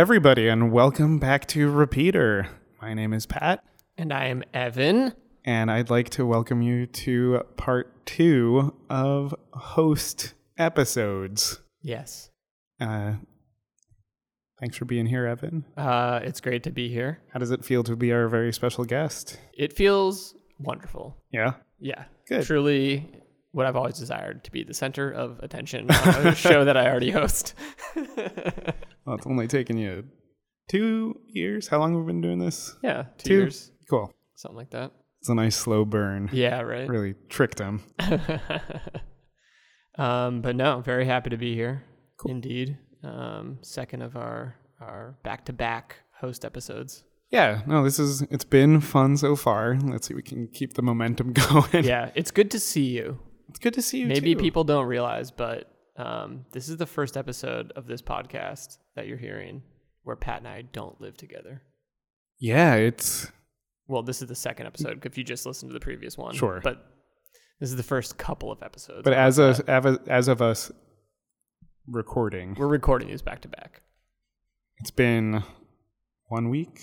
everybody, and welcome back to Repeater. My name is Pat, And I am Evan. and I'd like to welcome you to part two of host episodes. Yes. Uh, thanks for being here, Evan. Uh, it's great to be here. How does it feel to be our very special guest? It feels wonderful. Yeah, Yeah. Good. Truly what I've always desired to be the center of attention on a show that I already host. well, it's only taken you two years. How long have we been doing this? yeah. Two, Two. years. Cool. Something like that. It's a nice slow burn. Yeah, right. Really tricked him. um, but no, very happy to be here. Indeed. Um, second of our our back to back host episodes. Yeah, no, this is it's been fun so far. Let's see, if we can keep the momentum going. Yeah, it's good to see you. It's good to see you. Too. Maybe too. people don't realize, but um, this is the first episode of this podcast that you're hearing where Pat and I don't live together. Yeah, it's Well, this is the second episode if you just listened to the previous one. Sure. But this is the first couple of episodes. but as of as of- as of us recording, we're recording these back to back. it's been one week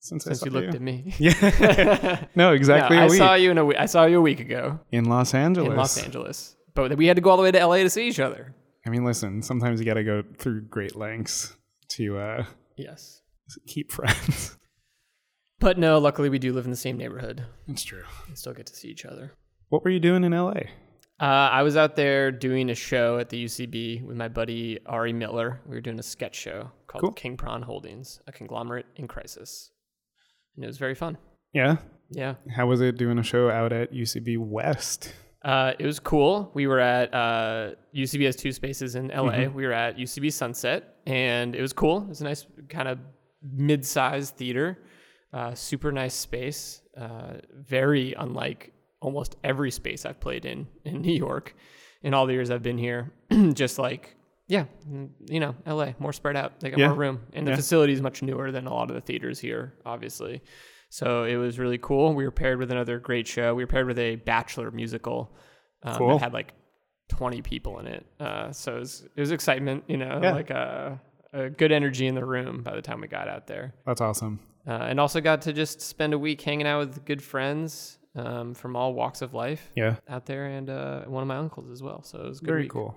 since, Since I you looked at me. Yeah, no, exactly. No, I week saw you in a week. I saw you a week ago in Los Angeles. in Los Angeles. But we had to go all the way to LA to see each other. I mean, listen, sometimes you got to go through great lengths to uh, Yes. keep friends. But no, luckily we do live in the same neighborhood It's true. and still get to see each other. What were you doing in LA? Uh, I was out there doing a show at the UCB with my buddy Ari Miller. We were doing a sketch show called Cool. King Prawn Holdings, a conglomerate in crisis. And it was very fun. Yeah, Yeah. how was it doing a show out at UCB West? Uh, it was cool. We were at uh, UCB has two spaces in LA. Mm-hmm. We were at UCB Sunset, and it was cool. It was a nice kind of mid-sized theater, uh, super nice space. Uh, very unlike almost every space I've played in in New York in all the years I've been here. Just like yeah, mm, you know, LA more spread out. They got Yeah. more room, and the Yeah. facility is much newer than a lot of the theaters here, obviously. So it was really cool. We were paired with another great show. We were paired with a Bachelor musical um, Cool. that had like 20 people in it. Uh, so it was, it was excitement, you know, Yeah. like a, a good energy in the room by the time we got out there. That's awesome. Uh, and also got to just spend a week hanging out with good friends um, from all walks of life Yeah, out there and uh, one of my uncles as well. So it was very week. cool.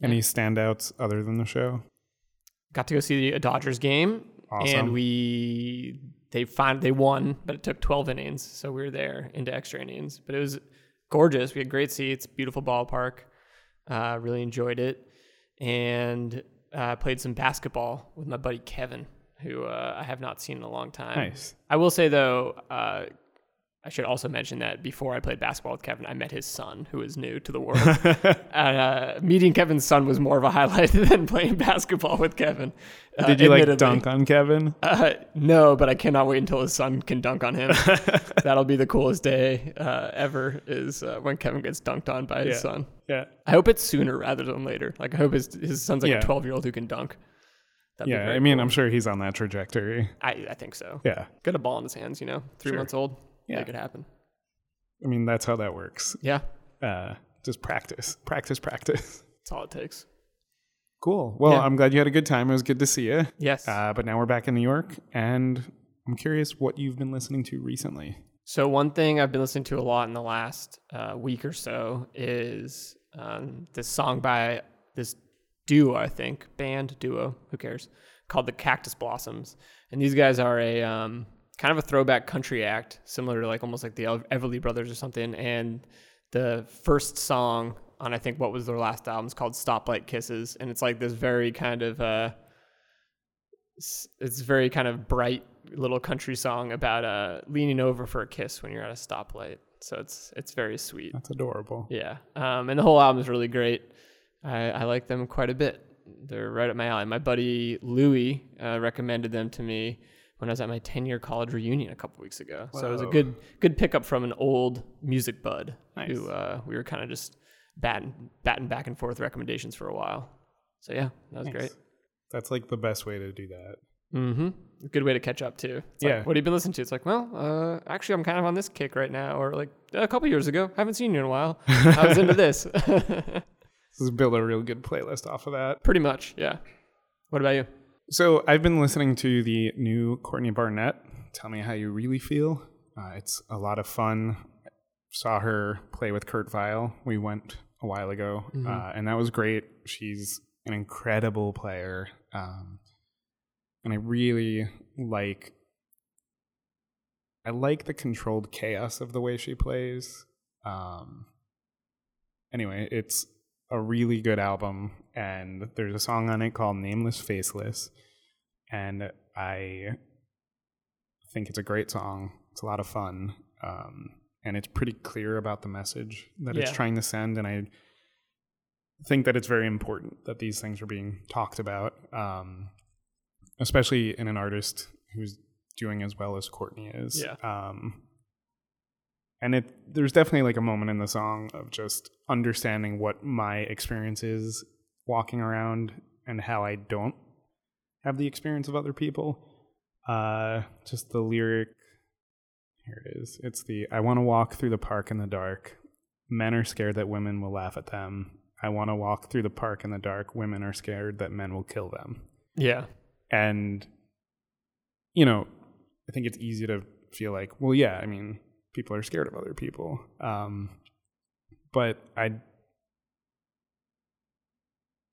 Yeah. Any standouts other than the show? Got to go see a Dodgers game Awesome. and we they find they won, but it took 12 innings, so we were there into extra innings. But it was gorgeous. We had great seats, beautiful ballpark. Uh, really enjoyed it, and uh, played some basketball with my buddy Kevin, who uh, I have not seen in a long time. Nice. I will say though, uh, I should also mention that before I played basketball with Kevin, I met his son, who is new to the world. uh, meeting Kevin's son was more of a highlight than playing basketball with Kevin. uh, Did you like dunk on Kevin? Uh, no, but I cannot wait until his son can dunk on him. That'll be the coolest day uh, ever. Is uh, when Kevin gets dunked on by his Yeah. son. Yeah. I hope it's sooner rather than later. Like I hope his his son's like Yeah. a twelve year old who can dunk. That'd Yeah, I mean, cool. I'm sure he's on that trajectory. I I think so. Yeah. Got a ball in his hands, you know, three Sure. months old. Yeah. Make it happen. I mean, that's how that works. Yeah, Uh, just practice, practice, practice. that's all it takes. Cool. Well, Yeah. I'm glad you had a good time. It was good to see you. Yes. Uh, but now we're back in New York, and I'm curious what you've been listening to recently. So one thing I've been listening to a lot in the last uh, week or so is um, this song by this duo, I think, band duo, who cares, called the Cactus Blossoms. And these guys are a um, kind of a throwback country act, similar to like almost like the Everly Brothers or something. And the first song on I think what was their last album is called Stoplight Kisses, and it's like this very kind of uh, it's very kind of bright little country song about uh leaning over for a kiss when you're at a stoplight. So it's it's very sweet. That's adorable. Yeah. Um, and the whole album is really great. I, I like them quite a bit. They're right up my alley. My buddy Louie uh, recommended them to me when I was at my 10 year college reunion a couple weeks ago. So it was a good good pickup from an old music bud Nice. who uh, we were kind of just batting batting back and forth recommendations for a while. So yeah, that was Nice. great. That's like the best way to do that. Mm-hmm. Good way to catch up too. It's Yeah. Like, what have you been listening to? It's like, well, uh, actually, I'm kind of on this kick right now, or like a couple years ago, haven't seen you in a while. I was into this. This is build a real good playlist off of that. Pretty much, yeah. What about you? So I've been listening to the new Courtney Barnett. Tell me how you really feel. Uh, it's a lot of fun. Saw her play with Kurt Vile. We went a while ago, uh, and that was great. She's an incredible player, um, and I really like. I like the controlled chaos of the way she plays. Um, anyway, it's a really good album, and there's a song on it called "Nameless Faceless," and I think it's a great song. It's a lot of fun, um, and it's pretty clear about the message that it's trying to send. And I think that it's very important that these things are being talked about, um, especially in an artist who's doing as well as Courtney is. Yeah. Um, and it there's definitely like a moment in the song of just understanding what my experience is walking around and how I don't have the experience of other people. Uh, just the lyric. Here it is. It's the I want to walk through the park in the dark. Men are scared that women will laugh at them. I want to walk through the park in the dark. Women are scared that men will kill them. Yeah. And, you know, I think it's easy to feel like, well, yeah, I mean, people are scared of other people. Um, but I,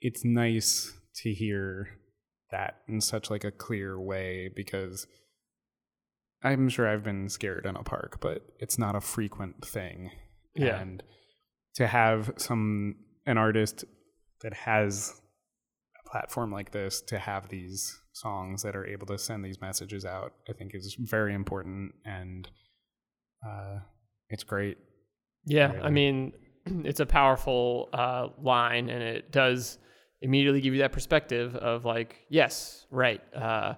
it's nice to hear that in such like a clear way because I'm sure I've been scared in a park, but it's not a frequent thing. Yeah. And to have some an artist that has a platform like this to have these songs that are able to send these messages out, I think is very important and uh, it's great. Yeah, Really. I mean, it's a powerful uh, line, and it does immediately give you that perspective of like, yes, right. Uh,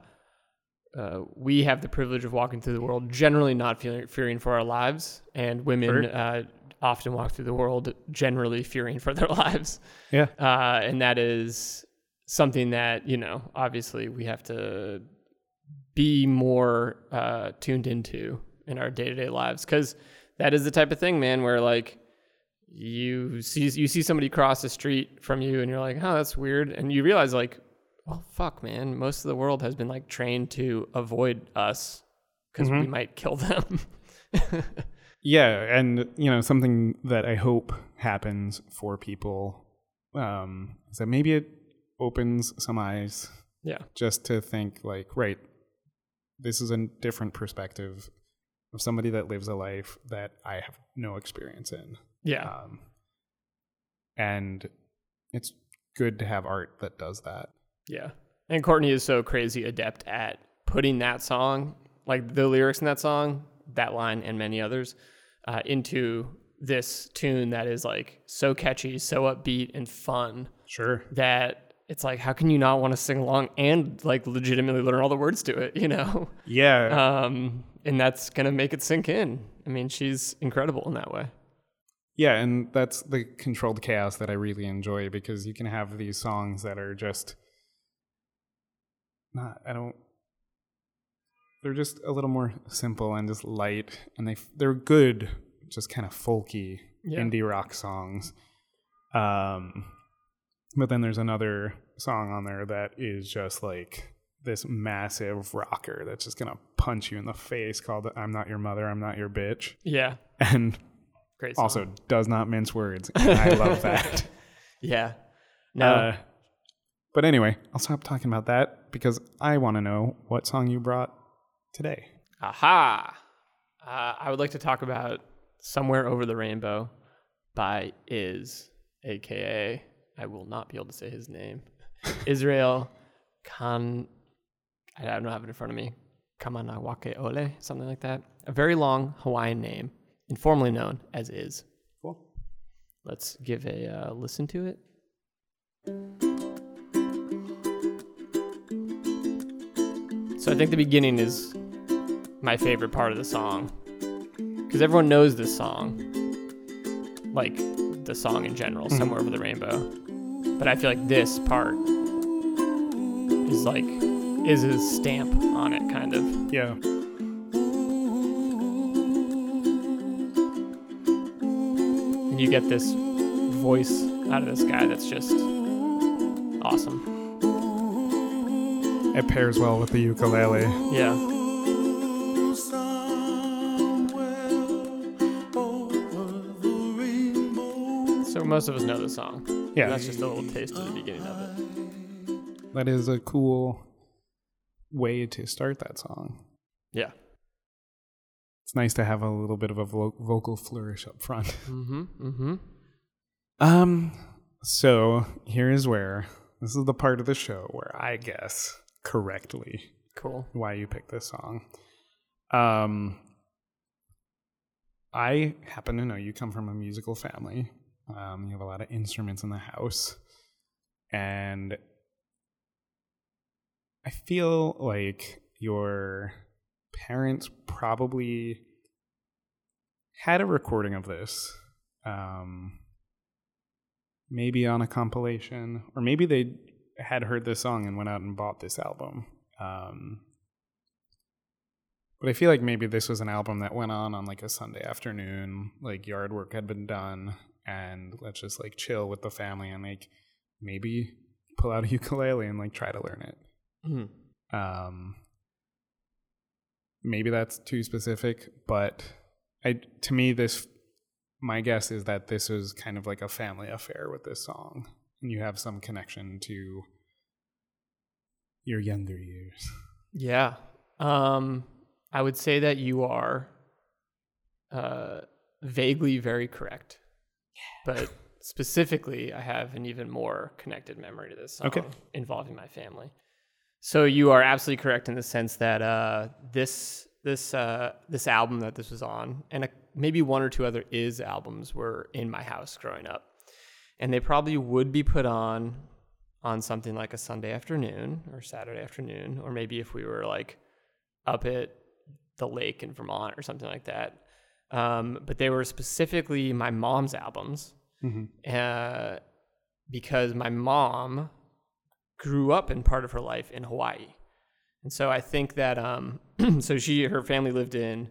uh, we have the privilege of walking through the world, generally not fearing, fearing for our lives, and women uh, often walk through the world generally fearing for their lives, Yeah. uh, and that is something that you know, obviously, we have to be more uh, tuned into in our day to day lives because that is the type of thing, man, where like you see you see somebody cross the street from you and you're like, oh, that's weird, and you realize like, well, fuck, man, most of the world has been like trained to avoid us because we might kill them. Yeah, and you know something that I hope happens for people um, is that maybe it opens some eyes yeah, just to think like, right, this is a different perspective of somebody that lives a life that I have no experience in, yeah, um, and it's good to have art that does that. yeah. And Courtney is so crazy adept at putting that song, like the lyrics in that song, that line, and many others, uh, into this tune that is like so catchy, so upbeat and fun. Sure. that it's like how can you not want to sing along and like legitimately learn all the words to it you know Yeah. um and that's gonna make it sink in i mean she's incredible in that way Yeah, and that's the controlled chaos that I really enjoy because you can have these songs that are just not I don't they're just a little more simple and just light and they they're good just kind of folky Yeah. indie rock songs. Um but then there's another song on there that is just like this massive rocker that's just going to punch you in the face called I'm not your mother, I'm not your bitch. yeah And great song. also does not mince words. I love that. yeah no Uh, but anyway, I'll stop talking about that because I want to know what song you brought today. aha uh, i would like to talk about somewhere over the rainbow by IZ aka i will not be able to say his name israel khan i don't have it in front of me kamanawake ole something like that a very long hawaiian name informally known as IZ. Cool. let's give a uh, listen to it. So i think the beginning is my favorite part of the song because everyone knows this song like the song in general somewhere over the rainbow. But i feel like this part is like is his stamp on it kind of. Yeah. You get this voice out of this guy that's just awesome It pairs well with the ukulele. Yeah. So most of us know the song. Yeah. That's just a little taste of the beginning of it. That is a cool way to start that song. Yeah. It's nice to have a little bit of a vo- vocal flourish up front. Mm-hmm. Mm-hmm. Um, so here's where this is the part of the show where I guess correctly Cool. why you picked this song. Um, I happen to know you come from a musical family. Um, you have a lot of instruments in the house, and I feel like your parents probably had a recording of this. Um, maybe on a compilation, or maybe they had heard this song and went out and bought this album. Um, but I feel like maybe this was an album that went on on like a Sunday afternoon, like yard work had been done, and let's just like chill with the family and like maybe pull out a ukulele and like try to learn it. Mm-hmm. Um, maybe that's too specific, but I to me this my guess is that this was kind of like a family affair with this song, and you have some connection to your younger years. Yeah. Um, I would say that you are uh, vaguely very correct. But specifically, I have an even more connected memory to this song Okay. involving my family. So you are absolutely correct in the sense that uh, this this uh, this album that this was on, and a, maybe one or two other IZ albums were in my house growing up, and they probably would be put on on something like a Sunday afternoon or Saturday afternoon, or maybe if we were like up at the lake in Vermont or something like that. Um, but they were specifically my mom's albums Mm-hmm. uh, because my mom grew up in part of her life in Hawaii. And so I think that, um, so she, her family lived in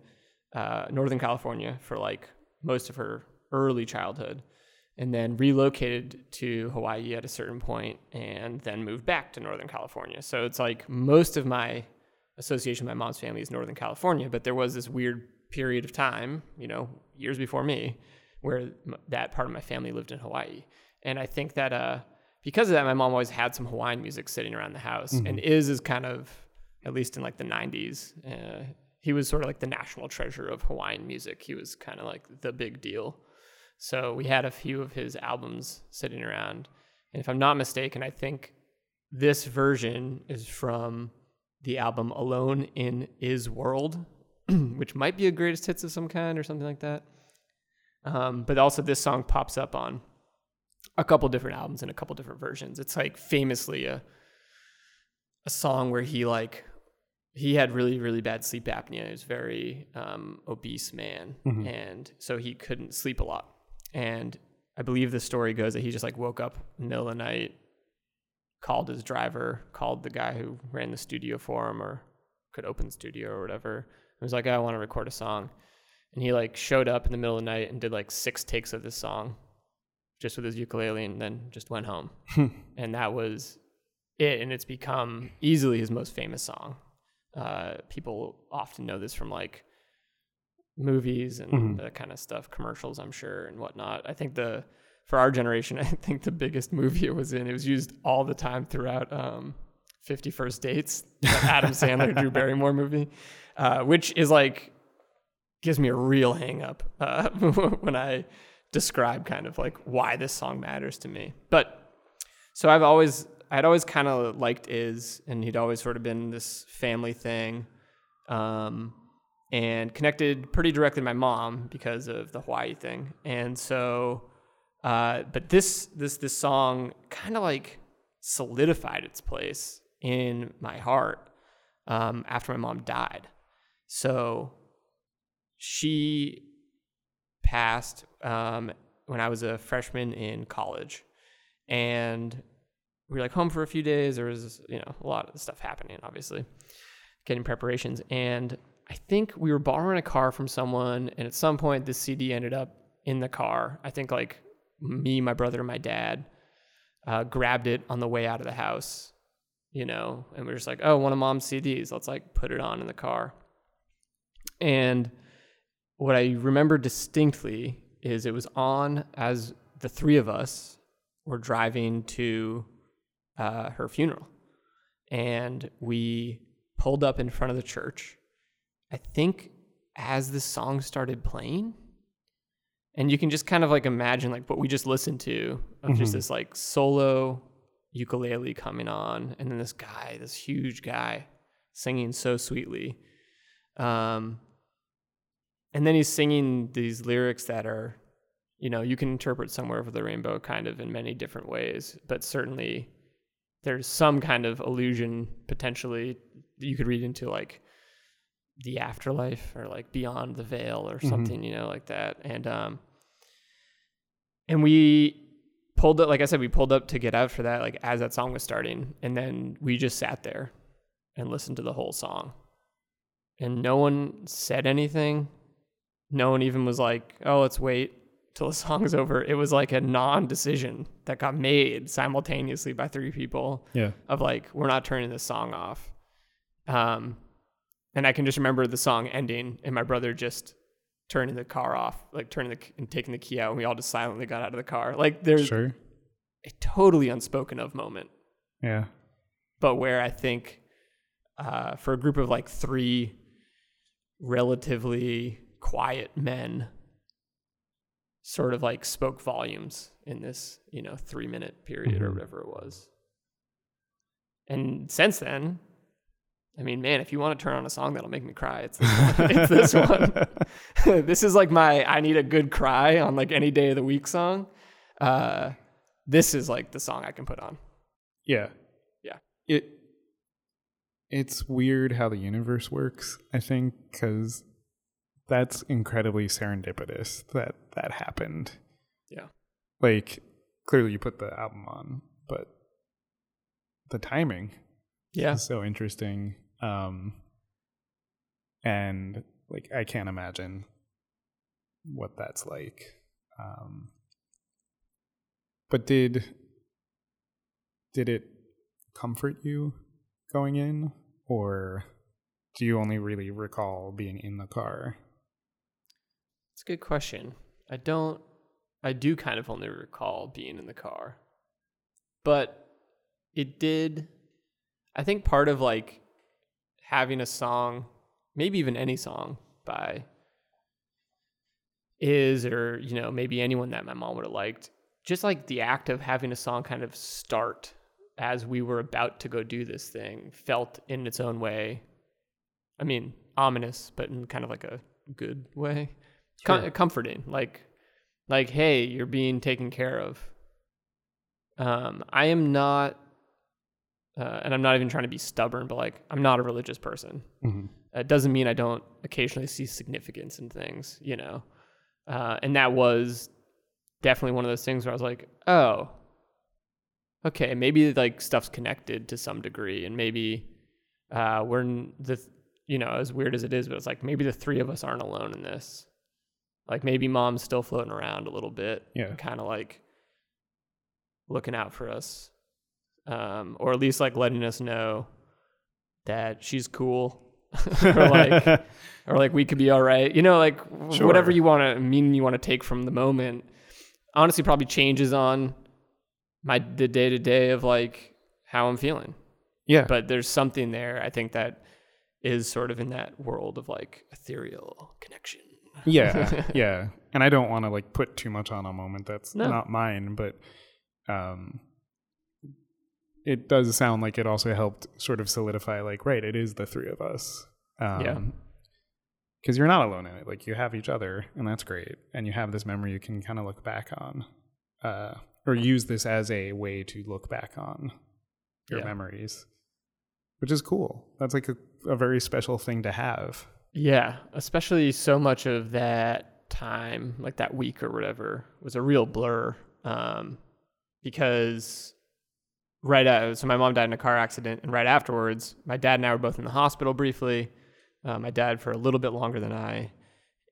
uh, Northern California for like most of her early childhood and then relocated to Hawaii at a certain point and then moved back to Northern California. So it's like most of my association with my mom's family is Northern California, but there was this weird period of time, you know, years before me, where that part of my family lived in Hawaii. And I think that uh, because of that, my mom always had some Hawaiian music sitting around the house. And Iz is kind of, at least in like the 90s, uh, he was sort of like the national treasure of Hawaiian music. He was kind of like the big deal. So we had a few of his albums sitting around. And if I'm not mistaken, I think this version is from the album Alone in IZ World, which might be a greatest hits of some kind or something like that. Um, but also, this song pops up on a couple different albums and a couple different versions. It's like famously a a song where he like he had really really bad sleep apnea. He was very um, obese man, and so he couldn't sleep a lot. And I believe the story goes that he just like woke up in the middle of the night, called his driver, called the guy who ran the studio for him or could open the studio or whatever. And was like, I want to record a song. And he like showed up in the middle of the night and did like six takes of this song just with his ukulele and then just went home. and that was it. And it's become easily his most famous song. Uh, people often know this from like movies and that kind of stuff, commercials, I'm sure, and whatnot. I think the for our generation, I think the biggest movie it was in, it was used all the time throughout um, 50 First Dates, the Adam Sandler, Drew Barrymore movie, uh, which is like, gives me a real hang up uh, when I describe kind of like why this song matters to me. But so I've always, I'd always kind of liked IZ, and he'd always sort of been this family thing. Um, and connected pretty directly to my mom because of the Hawaii thing. And so, uh, but this this this song kind of like solidified its place in my heart um, after my mom died. So she passed um, when I was a freshman in college, and we were like home for a few days. There was you know a lot of stuff happening, obviously, getting preparations, and I think we were borrowing a car from someone, and at some point this CD ended up in the car. I think like me, my brother, and my dad uh, grabbed it on the way out of the house, you know, and we're just like, oh, one of mom's CDs. Let's like put it on in the car. And what I remember distinctly is it was on as the three of us were driving to uh, her funeral. And we pulled up in front of the church. I think as the song started playing, and you can just kind of like imagine like what we just listened to of just Mhm. this like solo ukulele coming on and then this guy this huge guy singing so sweetly um and then he's singing these lyrics that are you know you can interpret somewhere over the rainbow kind of in many different ways but certainly there's some kind of illusion potentially that you could read into like the afterlife or like beyond the veil or Mhm. something you know like that. And um and we pulled up like i said we pulled up to get out for that like as that song was starting and then we just sat there and listened to the whole song. And no one said anything no one even was like oh let's wait till the song's over it was like a non-decision that got made simultaneously by three people Yeah. of like we're not turning this song off um and i can just remember the song ending and my brother just turning the car off like turning the and taking the key out and we all just silently got out of the car like there's Sure. a totally unspoken of moment Yeah. but where i think uh for a group of like three relatively quiet men sort of like spoke volumes in this you know three minute period or Mhm. whatever it was and since then i mean man if you want to turn on a song that'll make me cry it's this one, it's this one. this is like my i need a good cry on like any day of the week song uh this is like the song i can put on Yeah. Yeah. It it's weird how the universe works, I think, cuz that's incredibly serendipitous that that happened. Yeah. Like clearly you put the album on, but the timing yeah is so interesting. Um and like I can't imagine what that's like. Um but did did it comfort you going in or do you only really recall being in the car? It's a good question. I don't, I do kind of only recall being in the car, but it did, I think part of like having a song, maybe even any song by IZ, or, you know, maybe anyone that my mom would have liked, just like the act of having a song kind of start as we were about to go do this thing felt in its own way. I mean, ominous, but in kind of like a good way com- Sure. comforting like like hey you're being taken care of um i am not uh, and i'm not even trying to be stubborn but like i'm not a religious person Mm-hmm. it doesn't mean i don't occasionally see significance in things you know uh, and that was definitely one of those things where i was like oh okay maybe like stuff's connected to some degree and maybe uh, we're the you know as weird as it is but it's like maybe the three of us aren't alone in this like maybe mom's still floating around a little bit Yeah. kind of like looking out for us um, or at least like letting us know that she's cool or like or like we could be all right you know like Sure. whatever you want to mean you want to take from the moment honestly probably changes on my the day to day of like how i'm feeling yeah. but there's something there i think that is sort of in that world of like ethereal connection yeah yeah and i don't want to like put too much on a moment that's No. not mine but um it does sound like it also helped sort of solidify like right it is the three of us um Yeah. because you're not alone in it like you have each other and that's great and you have this memory you can kind of look back on uh or use this as a way to look back on your Yeah. memories which is cool that's like a, a very special thing to have Yeah, especially so much of that time, like that week or whatever, was a real blur. Um, because right out, so my mom died in a car accident, and right afterwards, my dad and I were both in the hospital briefly. Uh, my dad for a little bit longer than I,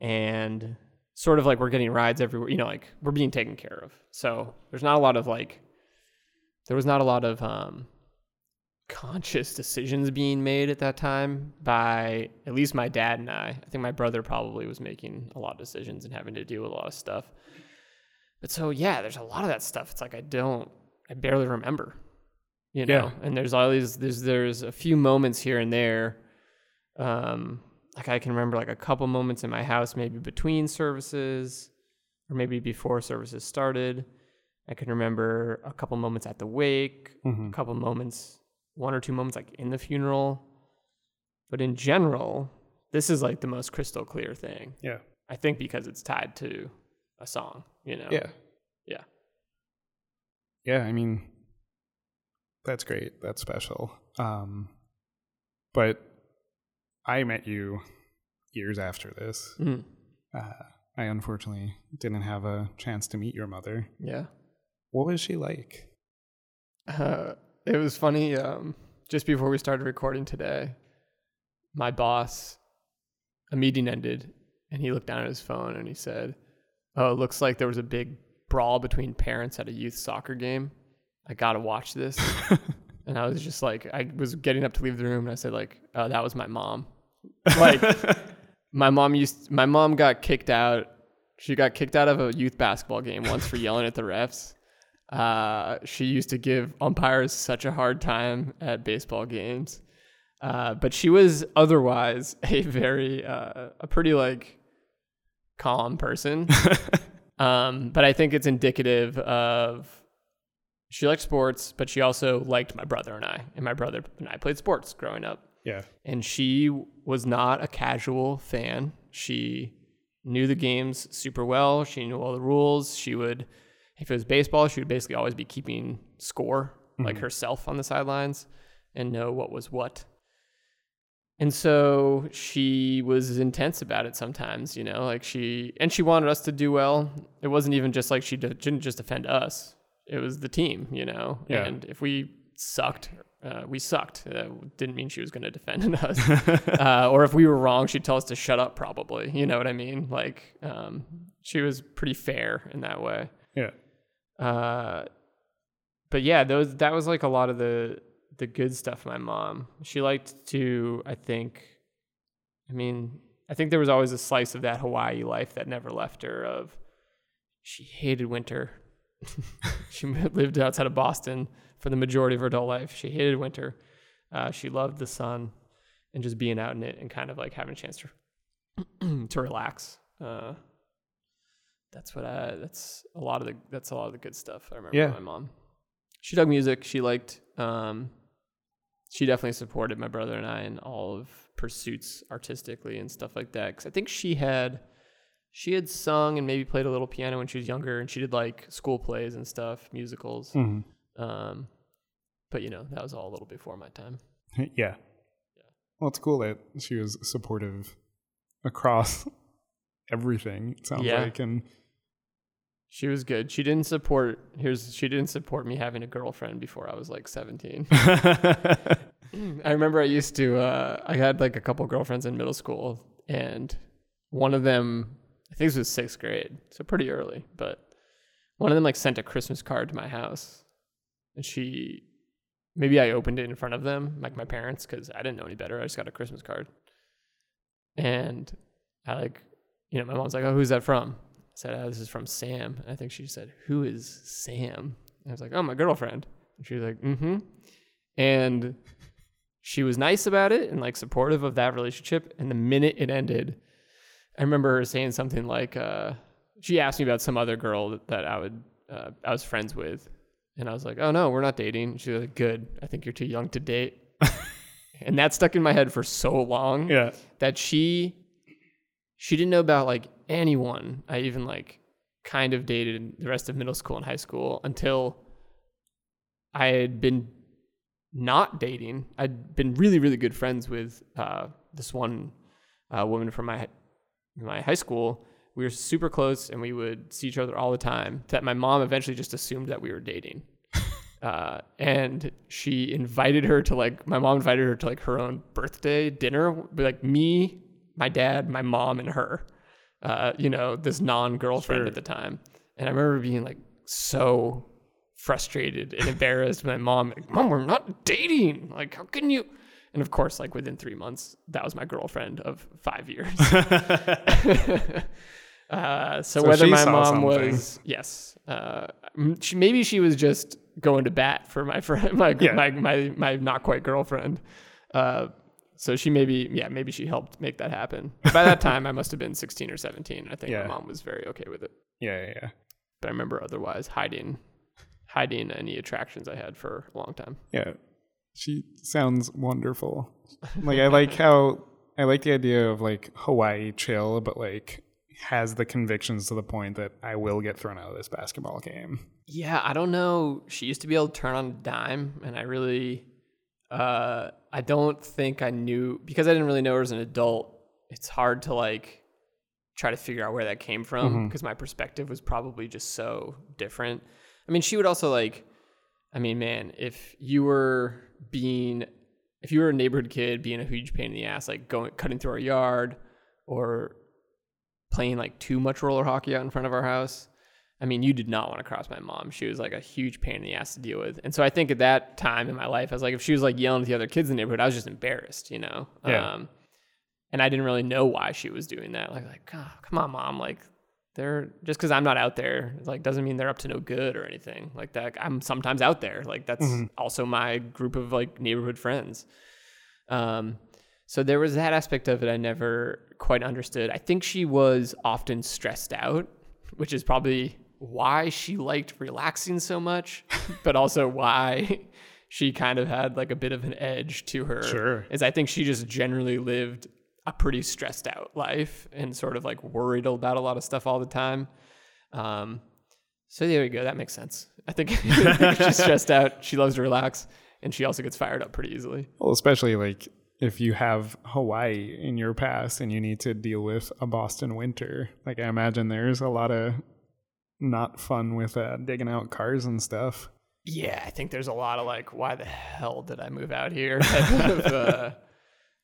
and sort of like we're getting rides everywhere. You know, like we're being taken care of. So there's not a lot of like, there was not a lot of um, conscious decisions being made at that time by at least my dad and I. I think my brother probably was making a lot of decisions and having to deal with a lot of stuff. But so yeah, there's a lot of that stuff. It's like I don't, I barely remember, you know. Yeah. And there's all these, there's there's a few moments here and there. Um, like I can remember like a couple moments in my house, maybe between services, or maybe before services started. I can remember a couple moments at the wake, Mhm. a couple moments, one or two moments like in the funeral. But in general, this is like the most crystal clear thing. Yeah. I think because it's tied to a song, you know? Yeah. Yeah. Yeah, I mean that's great. That's special. Um but I met you years after this. Mm. Uh, I unfortunately didn't have a chance to meet your mother. Yeah. What was she like? Uh, it was funny. Um, just before we started recording today, my boss, a meeting ended, and he looked down at his phone and he said, "Oh, it looks like there was a big brawl between parents at a youth soccer game. I gotta watch this." and I was just like, I was getting up to leave the room, and I said, "Like, oh, that was my mom." Like, my mom used. My mom got kicked out. She got kicked out of a youth basketball game once for yelling at the refs. Uh, she used to give umpires such a hard time at baseball games. Uh, but she was otherwise a very, uh, a pretty like calm person. um, but I think it's indicative of she liked sports, but she also liked my brother and I. And my brother and I played sports growing up yeah. and she was not a casual fan. She knew the games super well. She knew all the rules. She would, if it was baseball, she would basically always be keeping score, like herself on the sidelines, and know what was what. And so she was intense about it sometimes, you know, like she, and she wanted us to do well. It wasn't even just like she d- didn't just defend us, it was the team, you know. Yeah. And if we sucked, uh, we sucked. Uh, didn't mean she was going to defend us. uh, or if we were wrong, she'd tell us to shut up, probably. You know what I mean? Like, um, she was pretty fair in that way. Yeah. Uh, but yeah, those that was like a lot of the the good stuff. My mom, she liked to, I think, I mean, I think there was always a slice of that Hawaii life that never left her. Of she hated winter. she lived outside of Boston for the majority of her adult life. She hated winter. Uh, she loved the sun and just being out in it and kind of like having a chance to to relax. Uh, that's what I. That's a lot of the. That's a lot of the good stuff. I remember Yeah. my mom. She dug music. She liked. Um, she definitely supported my brother and I in all of pursuits artistically and stuff like that. Because I think she had, she had sung and maybe played a little piano when she was younger, and she did like school plays and stuff, musicals. Mhm. Um, but you know that was all a little before my time. yeah. Well, it's cool that she was supportive across everything. It sounds Yeah. like, and She was good. She didn't support. Here's she didn't support me having a girlfriend before I was like 17. I remember I used to. Uh, I had like a couple girlfriends in middle school, and one of them, I think this was sixth grade, so pretty early. But one of them like sent a Christmas card to my house, and she, maybe I opened it in front of them, like my parents, because I didn't know any better. I just got a Christmas card, and I like, you know, my mom's like, "Oh, who's that from?" Said, oh, "This is from Sam." And I think she said, "Who is Sam?" And I was like, "Oh, my girlfriend." And she was like, "Mm-hmm." And she was nice about it and like supportive of that relationship. And the minute it ended, I remember her saying something like, uh, she asked me about some other girl that, that I would, uh, I was friends with. And I was like, oh no, we're not dating. She was like, good. I think you're too young to date. and that stuck in my head for so long yeah. that she, she didn't know about like anyone I even like kind of dated the rest of middle school and high school until I had been not dating. I'd been really, really good friends with uh, this one uh, woman from my my high school. We were super close, and we would see each other all the time. That my mom eventually just assumed that we were dating, uh, and she invited her to like my mom invited her to like her own birthday dinner, with, like me, my dad, my mom, and her. Uh, you know, this non girlfriend Sure. at the time, and I remember being like so frustrated and embarrassed my mom. Like, mom, we're not dating. Like, how can you? And of course, like within three months, that was my girlfriend of five years. uh, so, So whether my mom something. was yes, uh, she, maybe she was just going to bat for my friend, my Yeah. my, my my not quite girlfriend. Uh, so she maybe yeah maybe she helped make that happen. By that time, I must have been sixteen or seventeen. I think Yeah. my mom was very okay with it. Yeah, yeah, yeah. But I remember otherwise hiding hiding any attractions I had for a long time. Yeah. She sounds wonderful. Like I like how I like the idea of like Hawaii chill, but like has the convictions to the point that I will get thrown out of this basketball game. Yeah, I don't know. She used to be able to turn on a dime, and I really, uh, I don't think I knew because I didn't really know her as an adult. It's hard to like try to figure out where that came from because my perspective was probably just so different. I mean, she would also like, I mean, man, if you were being, if you were a neighborhood kid being a huge pain in the ass, like going cutting through our yard or playing like too much roller hockey out in front of our house. I mean, you did not want to cross my mom. She was like a huge pain in the ass to deal with. And so I think at that time in my life, I was like, if she was like yelling at the other kids in the neighborhood, I was just embarrassed, you know? Yeah. Um, and I didn't really know why she was doing that. Like, like, oh, come on, mom. Like, they're just because I'm not out there, like, doesn't mean they're up to no good or anything like that. I'm sometimes out there. Like, that's also my group of like neighborhood friends. Um, so there was that aspect of it I never quite understood. I think she was often stressed out, which is probably why she liked relaxing so much, but also why she kind of had like a bit of an edge to her. Sure. Is I think she just generally lived a pretty stressed out life and sort of like worried about a lot of stuff all the time. Um, so there you go. That makes sense. I think, I think she's stressed out. She loves to relax, and she also gets fired up pretty easily. Well, especially like if you have Hawaii in your past and you need to deal with a Boston winter. Like I imagine there's a lot of not fun with uh, digging out cars and stuff. Yeah, I think there's a lot of like, why the hell did I move out here type of, uh,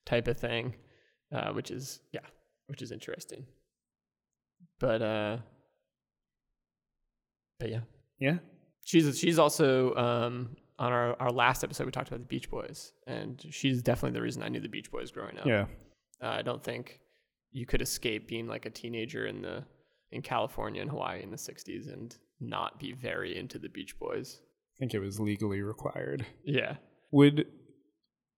type of thing, uh, which is yeah, which is interesting. But uh, but yeah, Yeah. she's she's also um on our our last episode we talked about the Beach Boys, and she's definitely the reason I knew the Beach Boys growing up. Yeah. Uh, I don't think you could escape being like a teenager in the in California and Hawaii in the '60s and not be very into the Beach Boys. I think it was legally required. Yeah. Would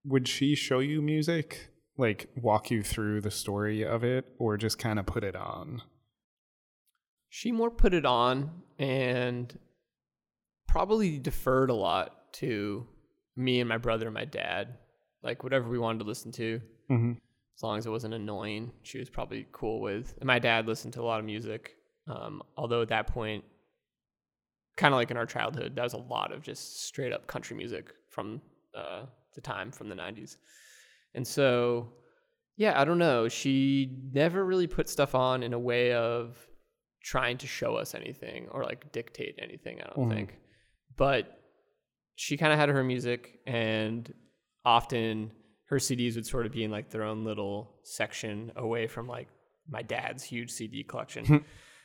would she show you music? Like walk you through the story of it or just kind of put it on? She more put it on and probably deferred a lot to me and my brother and my dad. Like whatever we wanted to listen to, Mm-hmm. As long as it wasn't annoying, she was probably cool with. And my dad listened to a lot of music. Um, although at that point, kind of like in our childhood, that was a lot of just straight up country music from uh, the time from the 90s. And so, yeah, I don't know. She never really put stuff on in a way of trying to show us anything or like dictate anything, I don't Mhm. think. But she kind of had her music, and often her CDs would sort of be in like their own little section away from like my dad's huge CD collection. Hmm.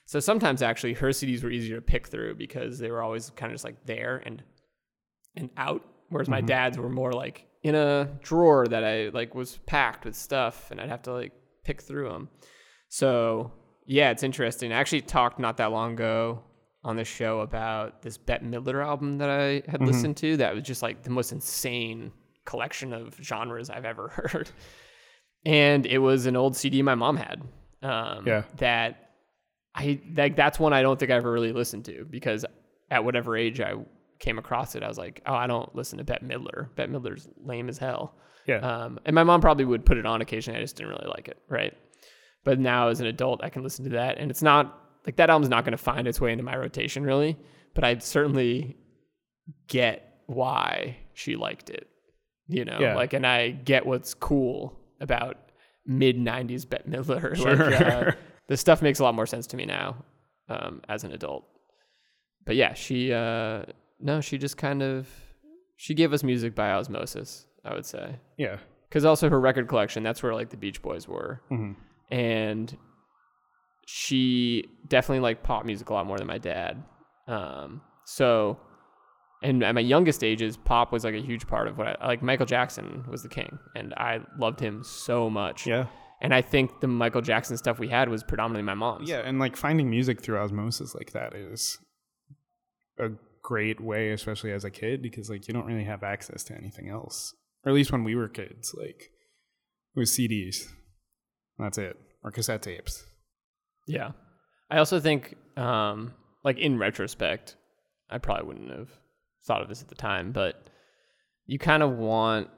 so sometimes actually her CDs were easier to pick through because they were always kind of just like there and and out, whereas my mm-hmm. dad's were more like in a drawer that I like was packed with stuff, and I'd have to like pick through them. So yeah, it's interesting. I actually talked not that long ago on the show about this Bette Midler album that I had mm-hmm. listened to. That was just like the most insane collection of genres I've ever heard. And it was an old CD my mom had. Um, Yeah. That I like. That's one I don't think I ever really listened to because at whatever age I came across it, I was like, oh, I don't listen to Bette Midler. Bette Midler's lame as hell. Yeah. Um, and my mom probably would put it on occasionally. I just didn't really like it, right? But now as an adult, I can listen to that, and it's not like that album's not going to find its way into my rotation really. But I'd certainly get why she liked it, you know. Yeah. Like, and I get what's cool about mid '90s Bette Midler. Sure. Like, uh, the stuff makes a lot more sense to me now um, as an adult. But yeah, she uh, no, she just kind of she gave us music by osmosis. I would say yeah. because also her record collection that's where like the beach boys were Mhm. and she definitely liked pop music a lot more than my dad um, so and at my youngest ages, pop was like a huge part of what I like. Michael Jackson was the king, and I loved him so much. Yeah. And I think the Michael Jackson stuff we had was predominantly my mom's. Yeah, and like finding music through osmosis like that is a great way, especially as a kid, because like you don't really have access to anything else. Or at least when we were kids, like it was CDs. That's it. Or cassette tapes. Yeah. I also think, um, like in retrospect, I probably wouldn't have thought of this at the time, but you kind of want,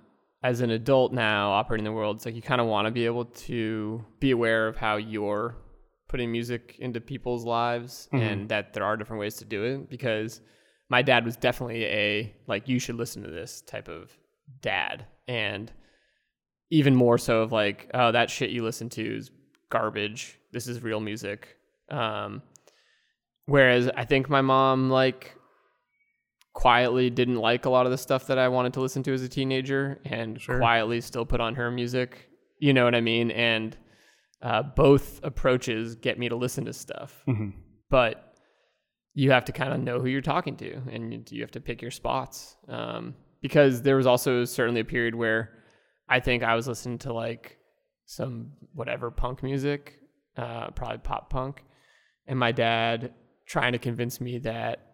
as an adult now operating in the world, it's like you kind of want to be able to be aware of how you're putting music into people's lives Mhm. and that there are different ways to do it because my dad was definitely a like you should listen to this type of dad and even more so of like oh that shit you listen to is garbage this is real music um whereas i think my mom like quietly didn't like a lot of the stuff that i wanted to listen to as a teenager and Sure. quietly still put on her music. You know what i mean? And uh, both approaches get me to listen to stuff. Hmm but you have to kind of know who you're talking to and you- you have to pick your spots. Um, because there was also certainly a period where i think i was listening to like some whatever punk music uh, probably pop punk. And my dad trying to convince me that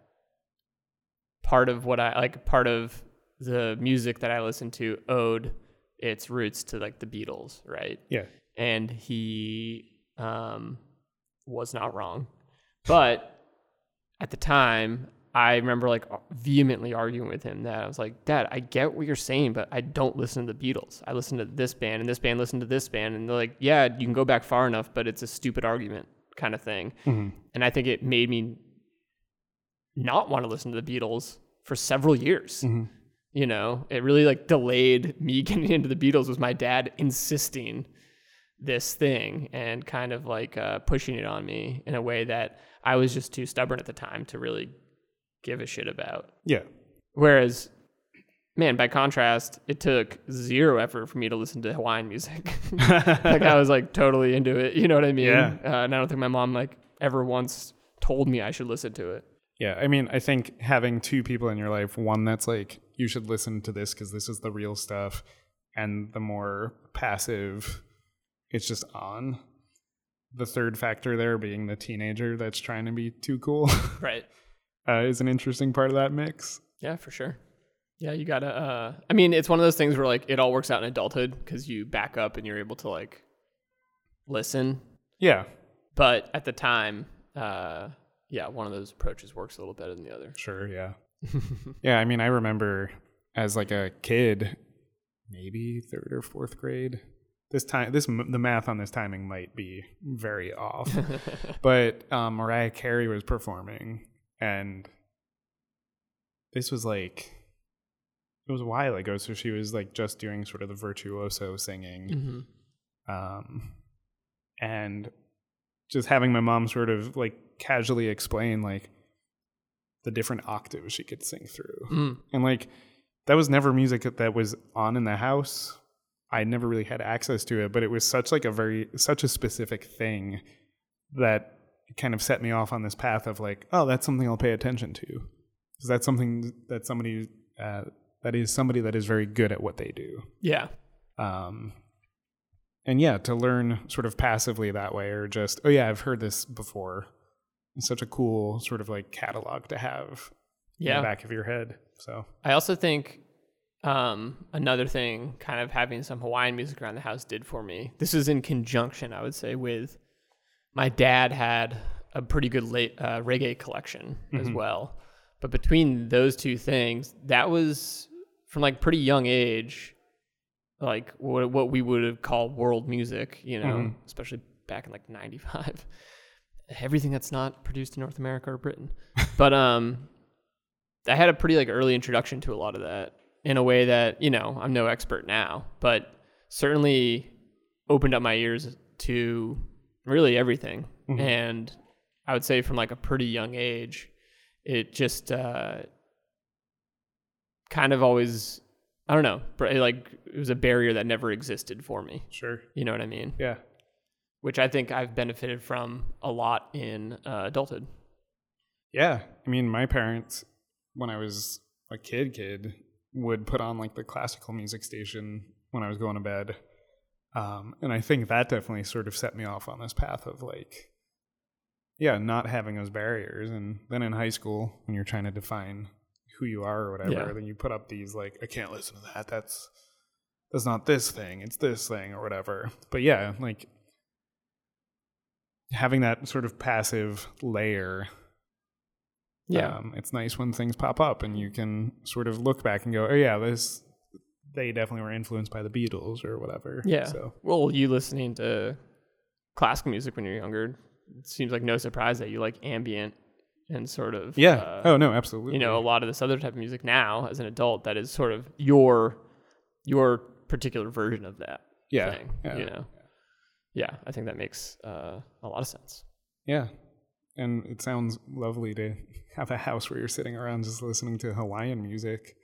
part of what i like part of the music that i listened to owed its roots to like the beatles right Yeah. and he um, was not wrong. But at the time, I remember like vehemently arguing with him that I was like, Dad, I get what you're saying, but I don't listen to the Beatles. I listen to this band, and this band listened to this band. And they're like, Yeah, you can go back far enough, but it's a stupid argument kind of thing. hmm And I think it made me not want to listen to the Beatles for several years. hmm You know, it really like delayed me getting into the Beatles was my dad insisting this thing and kind of like uh, pushing it on me in a way that I was just too stubborn at the time to really give a shit about. Yeah. Whereas, man, by contrast, it took zero effort for me to listen to Hawaiian music. like I was like totally into it. You know what I mean? Yeah. Uh, and I don't think my mom like ever once told me I should listen to it. Yeah, I mean, I think having two people in your life, one that's like, you should listen to this because this is the real stuff, and the more passive, it's just on. The third factor there being the teenager that's trying to be too cool Right. uh, is an interesting part of that mix. Yeah, for sure. Yeah, you gotta. Uh, I mean, it's one of those things where like it all works out in adulthood because you back up and you're able to like listen. Yeah, But at the time, uh, yeah, one of those approaches works a little better than the other. sure, yeah. yeah, I mean, I remember as like a kid, maybe third or fourth grade. This time, this the math on this timing might be very off. but um, Mariah Carey was performing, and this was like it was a while ago. So she was like just doing sort of the virtuoso singing, hmm um, and just having my mom sort of like casually explain like the different octaves she could sing through, Mm. and like that was never music that was on in the house. I never really had access to it, but it was such like a very such a specific thing that kind of set me off on this path of like, oh, that's something I'll pay attention to. Because that's something that somebody uh, that is somebody that is very good at what they do. Yeah. Um, and yeah, to learn sort of passively that way, or just, oh yeah, I've heard this before. It's such a cool sort of like catalog to have in Yeah. the back of your head. So I also think um, another thing, kind of having some Hawaiian music around the house, did for me. This is in conjunction, I would say, with my dad had a pretty good late, uh, reggae collection as Mhm. well. But between those two things, that was from like pretty young age, like what, what we would have called world music, you know, Mhm. especially back in like 95. Everything that's not produced in North America or Britain. but um I had a pretty like early introduction to a lot of that in a way that, you know, I'm no expert now, but certainly opened up my ears to really everything. Mhm. And I would say from like a pretty young age, it just uh kind of always I don't know, like it was a barrier that never existed for me. sure. You know what I mean? Yeah. Which I think I've benefited from a lot in uh, adulthood. Yeah. I mean, my parents, when I was a kid kid would put on like the classical music station when I was going to bed. Um, and I think that definitely sort of set me off on this path of like, yeah, not having those barriers. And then in high school, when you're trying to define who you are or whatever, Yeah. then you put up these like, I can't listen to that. That's that's not this thing. It's this thing or whatever. But yeah, like having that sort of passive layer Yeah. um, it's nice when things pop up and you can sort of look back and go, oh yeah, this they definitely were influenced by the Beatles or whatever. Yeah. So Well, you listening to classical music when you're younger, it seems like no surprise that you like ambient and sort of yeah. uh, oh no, absolutely. you know a lot of this other type of music now as an adult that is sort of your your particular version of that yeah, thing. yeah, You know. Yeah, I think that makes uh, a lot of sense. yeah. And it sounds lovely to have a house where you're sitting around just listening to Hawaiian music.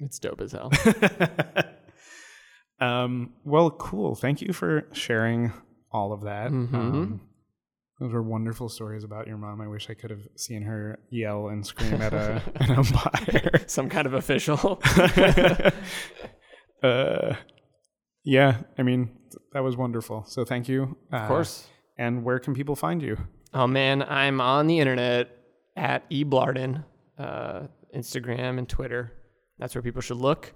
It's dope as hell. um, well, cool. Thank you for sharing all of that. Mhm. Um, those were wonderful stories about your mom. I wish I could have seen her yell and scream at a, an umpire. Some kind of official. uh, yeah, I mean, th- that was wonderful. So thank you. Uh, of course. And where can people find you? Oh man, I'm on the internet at eblarden, uh, Instagram and Twitter. That's where people should look.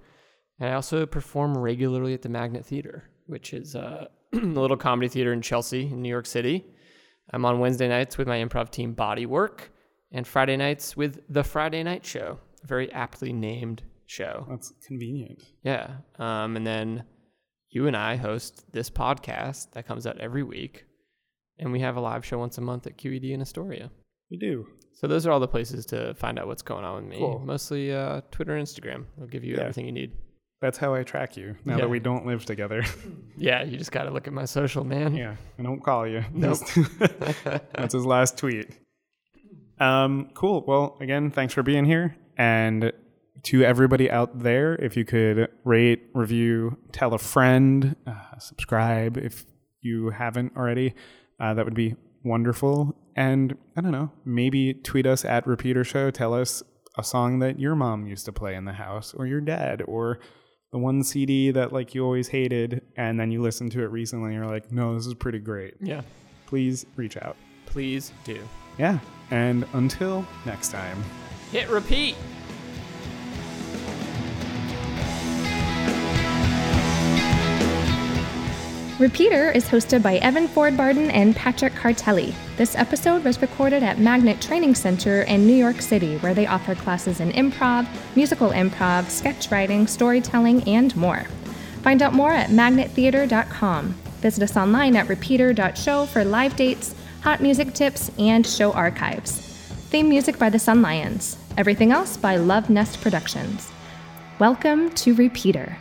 And I also perform regularly at the Magnet Theater, which is uh, a little comedy theater in Chelsea, in New York City. I'm on Wednesday nights with my improv team Body Work, and Friday nights with the Friday Night Show, a very aptly named show. That's convenient. Yeah. Um, and then you and I host this podcast that comes out every week. And we have a live show once a month at QED in Astoria. We do. So those are all the places to find out what's going on with me. Cool. Mostly uh, Twitter and Instagram. They'll give you Yeah. everything you need. That's how I track you now Yeah. that we don't live together. Yeah, you just got to look at my social, man. yeah, I don't call you. Nope. That's his last tweet. Um, cool. Well, again, thanks for being here. And to everybody out there, if you could rate, review, tell a friend, uh, subscribe if you haven't already, uh, that would be wonderful. And I don't know, maybe tweet us at Repeater Show. Tell us a song that your mom used to play in the house, or your dad, or the one CD that like you always hated, and then you listened to it recently, and you're like, no, this is pretty great. Yeah. Please reach out. Please do. Yeah. And until next time. Hit repeat. Repeater is hosted by Evan Ford Barden and Patrick Cartelli. This episode was recorded at Magnet Training Center in New York City, where they offer classes in improv, musical improv, sketch writing, storytelling, and more. Find out more at magnettheater.com. Visit us online at repeater.show for live dates, hot music tips, and show archives. Theme music by the Sun Lions. Everything else by Love Nest Productions. Welcome to Repeater.